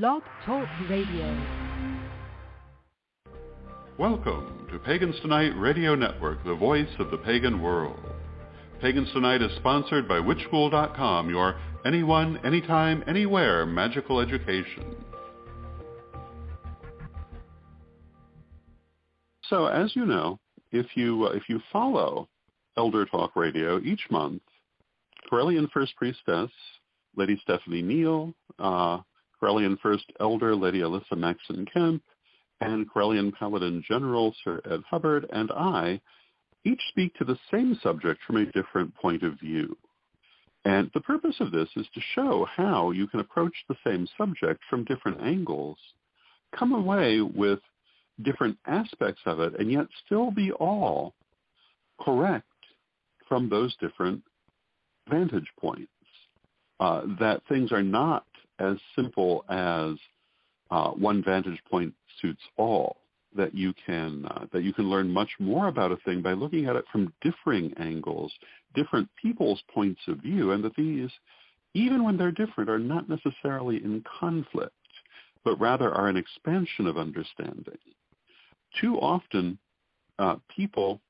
Blog Talk Radio. Welcome to Pagans Tonight Radio Network, the voice of the pagan world. Pagans Tonight is sponsored by WitchSchool.com, your anyone, anytime, anywhere magical education. So, as you know, if you uh, if you follow Elder Talk Radio each month, Correllian First Priestess, Lady Stephanie Neal, uh, Correllian First Elder, Lady Alyssa Maxon Kemp, and Corellian Paladin General Sir Ed Hubbard and I each speak to the same subject from a different point of view. And the purpose of this is to show how you can approach the same subject from different angles, come away with different aspects of it, and yet still be all correct from those different vantage points. Uh, that things are not as simple as uh, one vantage point suits all. That you can uh, that you can learn much more about a thing by looking at it from differing angles, different people's points of view, and that these, even when they're different, are not necessarily in conflict, but rather are an expansion of understanding. Too often, uh, people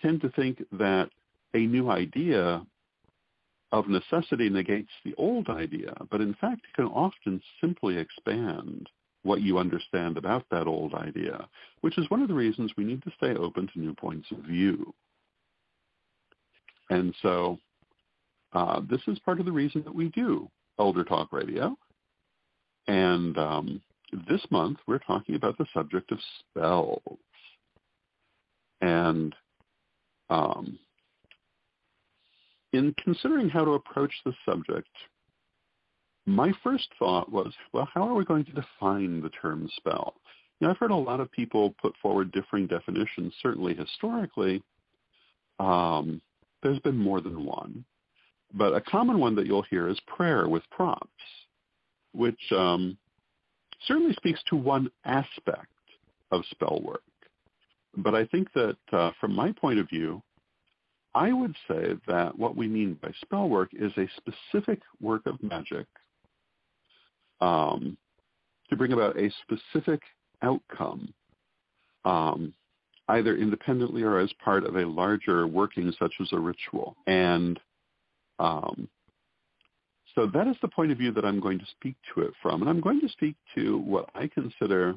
tend to think that a new idea of necessity negates the old idea, but in fact it can often simply expand what you understand about that old idea, which is one of the reasons we need to stay open to new points of view. And so uh, this is part of the reason that we do Elder Talk Radio. And um, this month we're talking about the subject of spells. And um, in considering how to approach the subject, my first thought was, well, how are we going to define the term spell? You know, I've heard a lot of people put forward differing definitions, certainly historically. Um, there's been more than one. But a common one that you'll hear is prayer with prompts, which um, certainly speaks to one aspect of spell work. But I think that uh, from my point of view, I would say that what we mean by spell work is a specific work of magic um, to bring about a specific outcome, um, either independently or as part of a larger working such as a ritual. And um, so that is the point of view that I'm going to speak to it from. And I'm going to speak to what I consider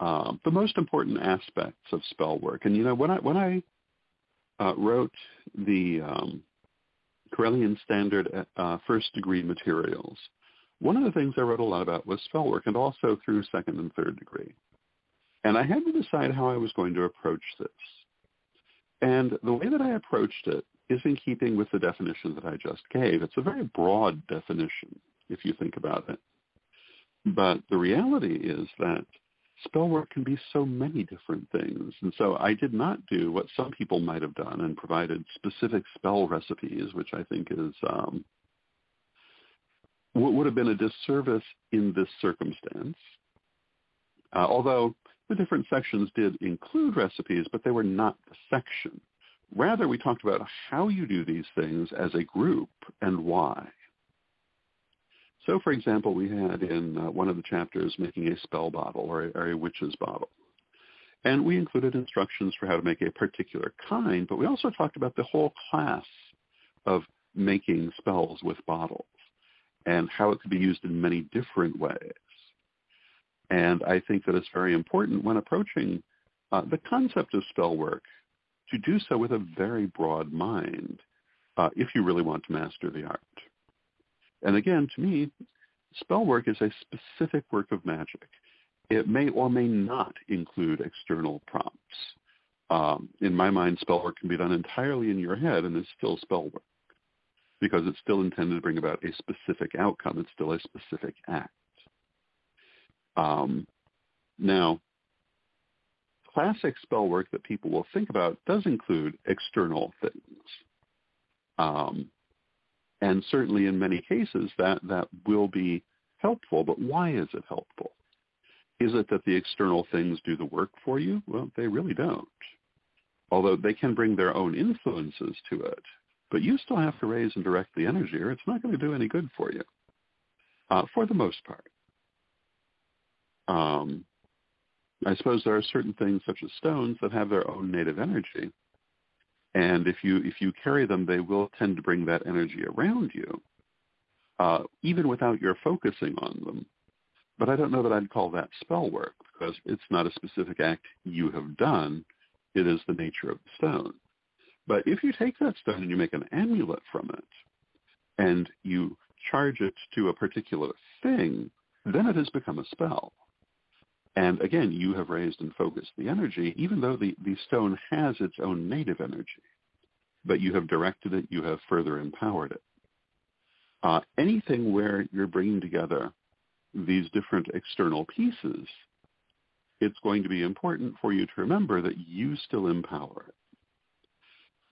uh, the most important aspects of spell work. And, you know, when I, when I uh, wrote the um, Correllian Standard uh, First Degree Materials, one of the things I wrote a lot about was spell work and also through second and third degree. And I had to decide how I was going to approach this. And the way that I approached it is in keeping with the definition that I just gave. It's a very broad definition, if you think about it. But the reality is that spell work can be so many different things. And so I did not do what some people might have done and provided specific spell recipes, which I think is um, would have been a disservice in this circumstance. Uh, although the different sections did include recipes, but they were not the section. Rather, we talked about how you do these things as a group and why. So, for example, we had in uh, one of the chapters making a spell bottle or a, or a witch's bottle. And we included instructions for how to make a particular kind, but we also talked about the whole class of making spells with bottles and how it could be used in many different ways. And I think that it's very important when approaching uh, the concept of spell work to do so with a very broad mind uh, if you really want to master the art. And again, to me, spell work is a specific work of magic. It may or may not include external prompts. Um, in my mind, spell work can be done entirely in your head and is still spell work because it's still intended to bring about a specific outcome. It's still a specific act. Um, now, classic spell work that people will think about does include external things. Um, and certainly in many cases that, that will be helpful, but why is it helpful? Is it that the external things do the work for you? Well, they really don't. Although they can bring their own influences to it, but you still have to raise and direct the energy or it's not going to do any good for you. uh, for the most part. Um, I suppose there are certain things such as stones that have their own native energy. And if you if you carry them, they will tend to bring that energy around you, uh, even without your focusing on them. But I don't know that I'd call that spell work because it's not a specific act you have done. It is the nature of the stone. But if you take that stone and you make an amulet from it, and you charge it to a particular thing, then it has become a spell. And again, you have raised and focused the energy, even though the, the stone has its own native energy. But you have directed it, you have further empowered it. Uh, anything where you're bringing together these different external pieces, it's going to be important for you to remember that you still empower it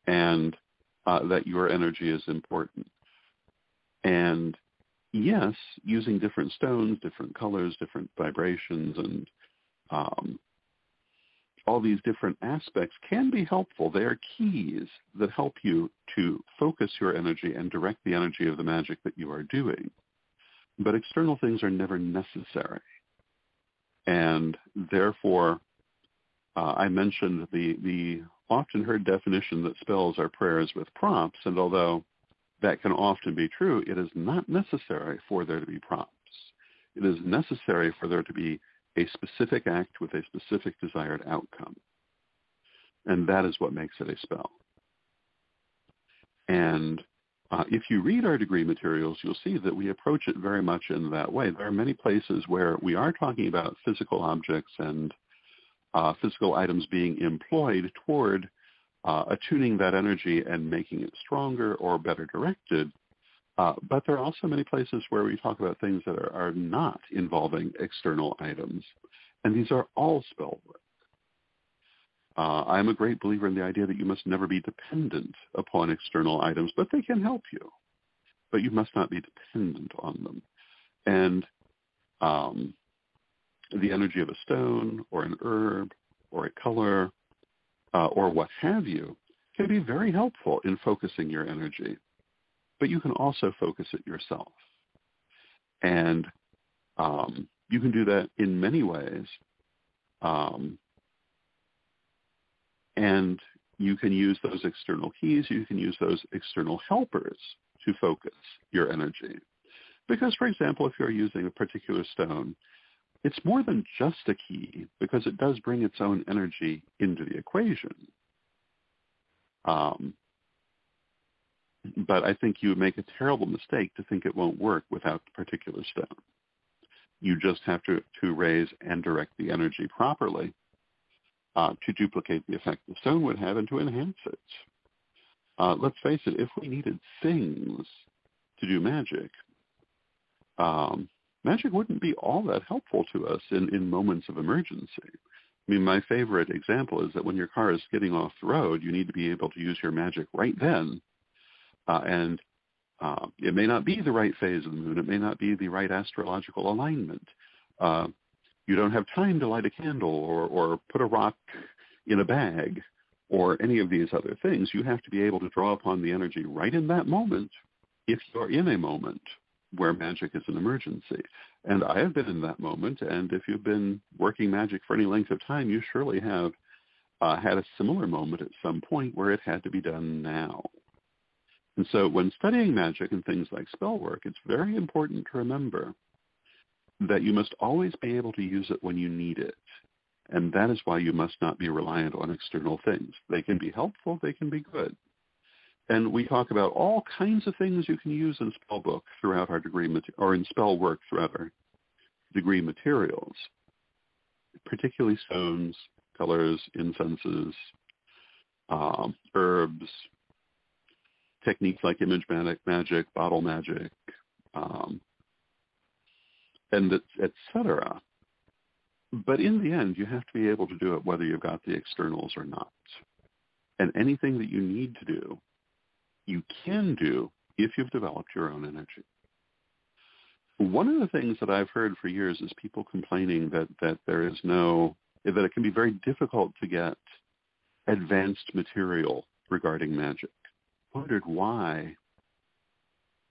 and uh, that your energy is important. And yes, using different stones, different colors, different vibrations, and um, all these different aspects can be helpful. They are keys that help you to focus your energy and direct the energy of the magic that you are doing. But external things are never necessary. And therefore, uh, I mentioned the, the often heard definition that spells are prayers with prompts, and although that can often be true, it is not necessary for there to be prompts. It is necessary for there to be a specific act with a specific desired outcome. And that is what makes it a spell. And uh, if you read our degree materials, you'll see that we approach it very much in that way. There are many places where we are talking about physical objects and uh, physical items being employed toward uh, attuning that energy and making it stronger or better directed. Uh, but there are also many places where we talk about things that are, are not involving external items. And these are all spell work. Uh, I'm a great believer in the idea that you must never be dependent upon external items, but they can help you. But you must not be dependent on them. And um, the energy of a stone or an herb or a color uh, or what have you can be very helpful in focusing your energy. But you can also focus it yourself. And um, you can do that in many ways. Um, and you can use those external keys. You can use those external helpers to focus your energy. Because, for example, if you're using a particular stone, it's more than just a key because it does bring its own energy into the equation. Um, but I think you would make a terrible mistake to think it won't work without the particular stone. You just have to, to raise and direct the energy properly uh, to duplicate the effect the stone would have and to enhance it. Uh, let's face it, if we needed things to do magic, um, magic wouldn't be all that helpful to us in, in moments of emergency. I mean, my favorite example is that when your car is skidding off the road, you need to be able to use your magic right then. Uh, and uh, it may not be the right phase of the moon. It may not be the right astrological alignment. Uh, you don't have time to light a candle or, or put a rock in a bag or any of these other things. You have to be able to draw upon the energy right in that moment if you're in a moment where magic is an emergency. And I have been in that moment, and if you've been working magic for any length of time, you surely have uh, had a similar moment at some point where it had to be done now. And so when studying magic and things like spell work, it's very important to remember that you must always be able to use it when you need it. And that is why you must not be reliant on external things. They can be helpful, they can be good. And we talk about all kinds of things you can use in spell book throughout our degree, or in spell work throughout our degree materials, particularly stones, colors, incenses, um, herbs, techniques like image magic, bottle magic, um, and etc. But in the end, you have to be able to do it whether you've got the externals or not. And anything that you need to do you can do if you've developed your own energy. One of the things that I've heard for years is people complaining that, that there is no, that it can be very difficult to get advanced material regarding magic. I Wondered why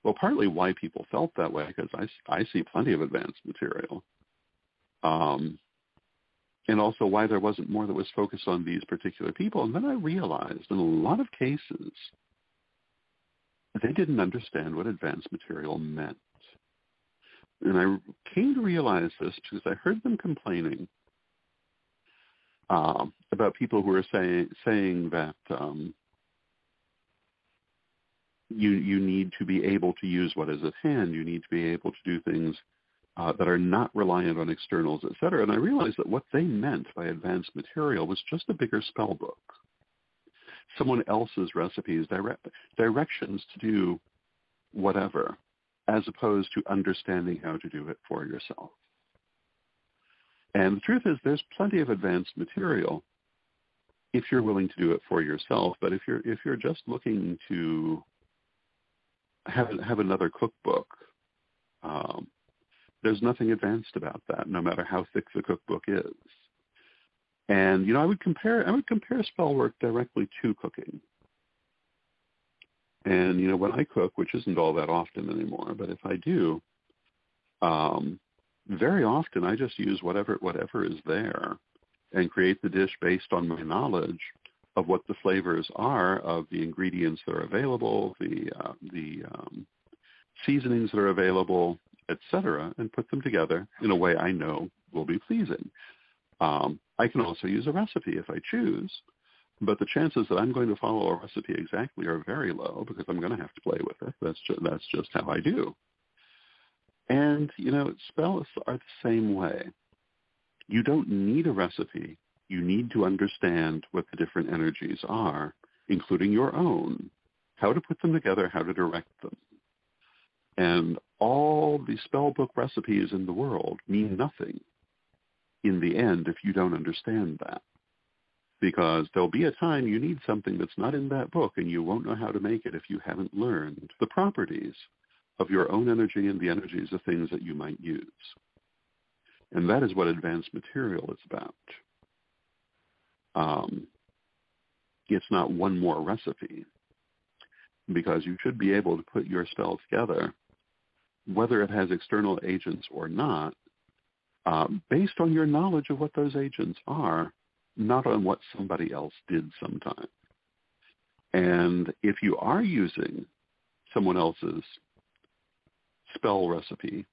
well, partly why people felt that way because I, I see plenty of advanced material. Um, and also why there wasn't more that was focused on these particular people. And then I realized in a lot of cases, they didn't understand what advanced material meant. And I came to realize this because I heard them complaining um, about people who are saying saying that um, you you need to be able to use what is at hand. You need to be able to do things uh, that are not reliant on externals, et cetera. And I realized that what they meant by advanced material was just a bigger spell book, someone else's recipes, direct, directions to do whatever, as opposed to understanding how to do it for yourself. And the truth is there's plenty of advanced material if you're willing to do it for yourself. But if you're if you're just looking to have have another cookbook, um, there's nothing advanced about that, no matter how thick the cookbook is. And you know, I would compare I would compare spell work directly to cooking. And you know, when I cook, which isn't all that often anymore, but if I do, um, very often I just use whatever whatever is there and create the dish based on my knowledge of what the flavors are of the ingredients that are available, the uh, the um, seasonings that are available, etc., and put them together in a way I know will be pleasing. Um, I can also use a recipe if I choose, but the chances that I'm going to follow a recipe exactly are very low because I'm going to have to play with it. That's just, that's just how I do. And, you know, spells are the same way. You don't need a recipe. You need to understand what the different energies are, including your own, how to put them together, how to direct them. And all the spell book recipes in the world mean nothing in the end if you don't understand that. Because there'll be a time you need something that's not in that book and you won't know how to make it if you haven't learned the properties of your own energy and the energies of things that you might use. And that is what advanced material is about. Um, it's not one more recipe because you should be able to put your spell together, whether it has external agents or not, uh, based on your knowledge of what those agents are, not on what somebody else did sometime. And if you are using someone else's spell recipe,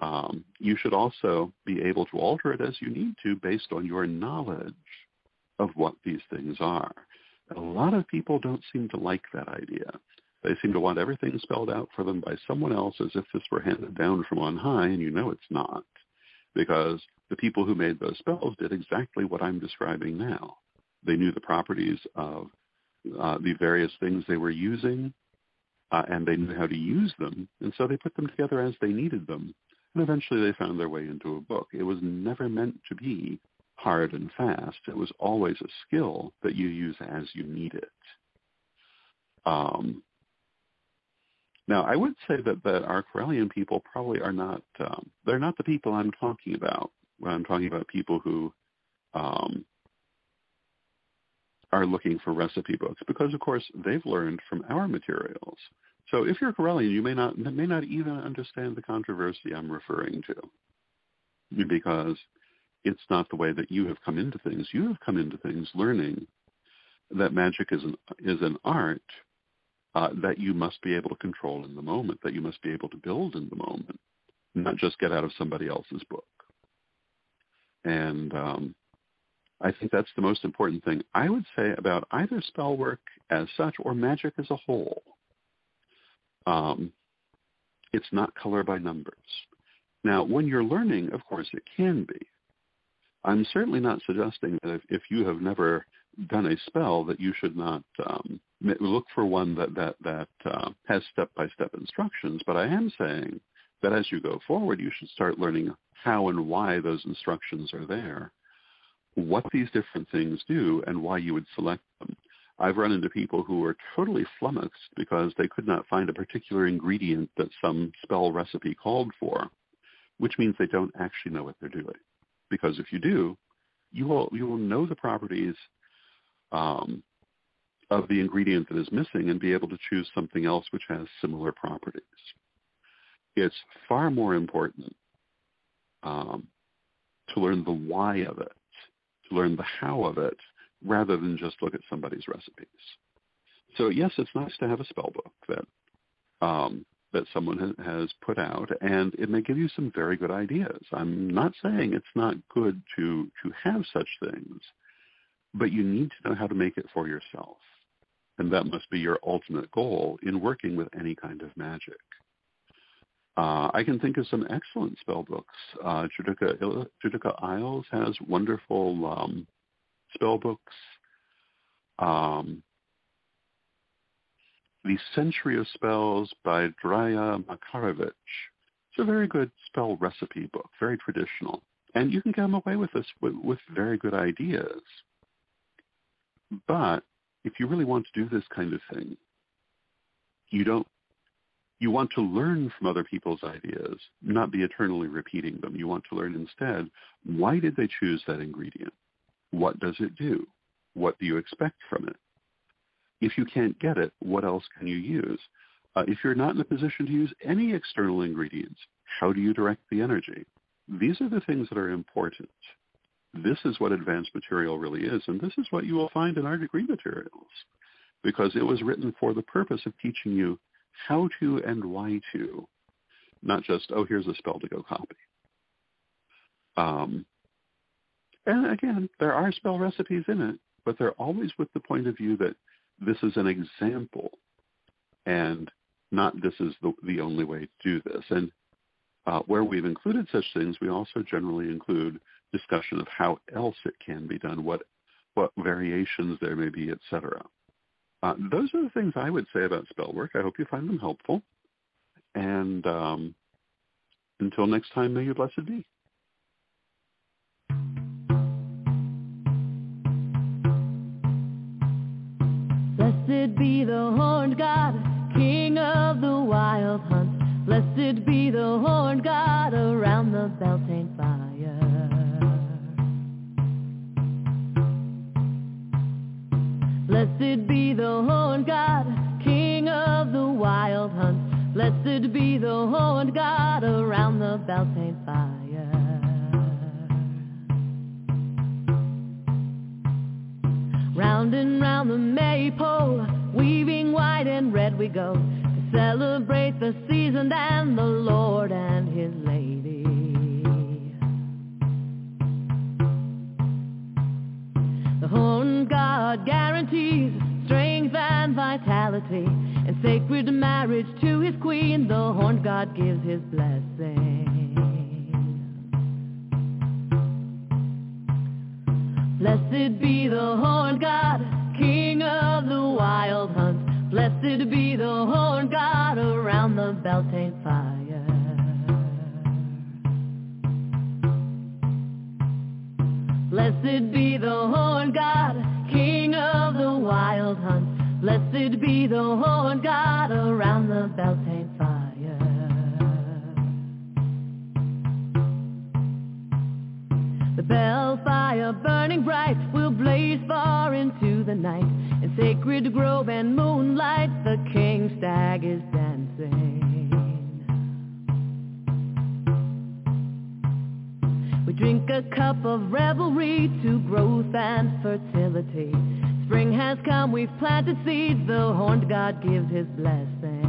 um, you should also be able to alter it as you need to based on your knowledge of what these things are. a lot of people don't seem to like that idea. They seem to want everything spelled out for them by someone else as if this were handed down from on high, and you know it's not. Because the people who made those spells did exactly what I'm describing now. They knew the properties of uh, the various things they were using uh, and they knew how to use them, and so they put them together as they needed them, and eventually they found their way into a book. It was never meant to be hard and fast. It was always a skill that you use as you need it. Um, now, I would say that, that our Correllian people probably are not, um, they're not the people I'm talking about when I'm talking about people who um, are looking for recipe books because, of course, they've learned from our materials. So if you're Correllian, you may not may not even understand the controversy I'm referring to because it's not the way that you have come into things. You have come into things learning that magic is an is an art uh, that you must be able to control in the moment, that you must be able to build in the moment, not just get out of somebody else's book. And um, I think that's the most important thing I would say about either spell work as such or magic as a whole. Um, it's not color by numbers. Now, when you're learning, of course, it can be. I'm certainly not suggesting that if, if you have never done a spell that you should not um, look for one that that that uh, has step-by-step instructions. But I am saying that as you go forward, you should start learning how and why those instructions are there what these different things do and why you would select them. I've run into people who are totally flummoxed because they could not find a particular ingredient that some spell recipe called for, which means they don't actually know what they're doing. Because if you do, you will you will know the properties um, of the ingredient that is missing and be able to choose something else which has similar properties. It's far more important um, to learn the why of it, to learn the how of it, rather than just look at somebody's recipes. So yes, it's nice to have a spell book that um, that someone has put out, and it may give you some very good ideas. I'm not saying it's not good to to have such things, but you need to know how to make it for yourself, and that must be your ultimate goal in working with any kind of magic. Uh, I can think of some excellent spell books. Uh, Judika, Judika Illes has wonderful um, spell books. Um, the Century of Spells by Draja Mickaharic. It's a very good spell recipe book, very traditional. And you can come away with this with, with very good ideas. But if you really want to do this kind of thing, you don't you want to learn from other people's ideas, not be eternally repeating them. You want to learn instead, why did they choose that ingredient? What does it do? What do you expect from it? If you can't get it, what else can you use? Uh, if you're not in a position to use any external ingredients, how do you direct the energy? These are the things that are important. This is what advanced material really is, and this is what you will find in our degree materials, because it was written for the purpose of teaching you how to and why to, not just, oh, here's a spell to go copy. Um, and again, there are spell recipes in it, but they're always with the point of view that this is an example and not this is the, the only way to do this. And uh, where we've included such things, we also generally include discussion of how else it can be done, what what variations there may be, etc. Uh, those are the things I would say about spell work. I hope you find them helpful. And um, until next time, may you blessed be. Blessed be the horned God, King of the wild hunt. Blessed be the horned God around the Beltane Blessed be the horned God, King of the wild hunt. Blessed be the horned God around the Beltane fire. Round and round the maypole, weaving white and red we go to celebrate the season and the Lord and god guarantees strength and vitality and sacred marriage to his queen. The horn god gives his blessing. Blessed be the horn god, king of the wild hunt. Blessed be the horn god around the Beltane fire. Blessed be the horn god, wild hunt. Blessed be the horn god around the Beltane fire. The bell fire burning bright will blaze far into the night. In sacred grove and god gives his blessing.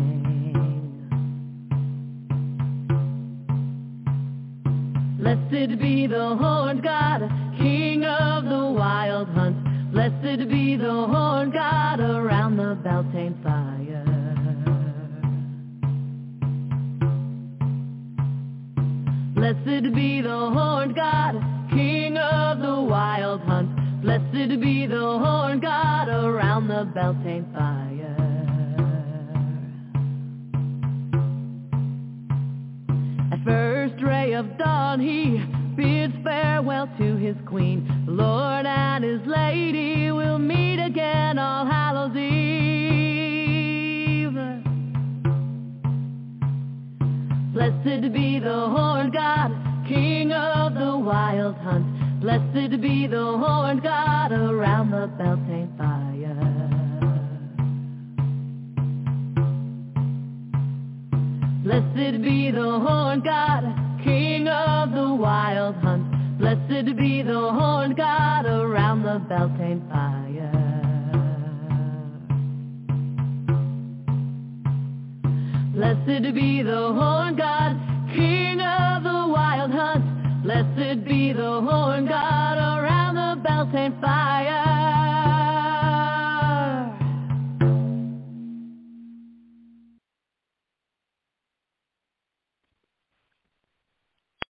Blessed be the horned God, King of the wild hunt. Blessed be the horned God around the Beltane fire. Blessed be the horned God, King of the wild hunt. Blessed be the horned God around the Beltane fire. of dawn he bids farewell to his queen. Lord and his lady will meet again all Hallows Eve. Blessed be the horned god, king of the wild hunt. Blessed be the horned god around the Beltane fire. Blessed be the horned god, wild hunt. Blessed be the horn god around the Beltane fire. Blessed be the horn god, king of the wild hunt. Blessed be the horn god around the Beltane fire.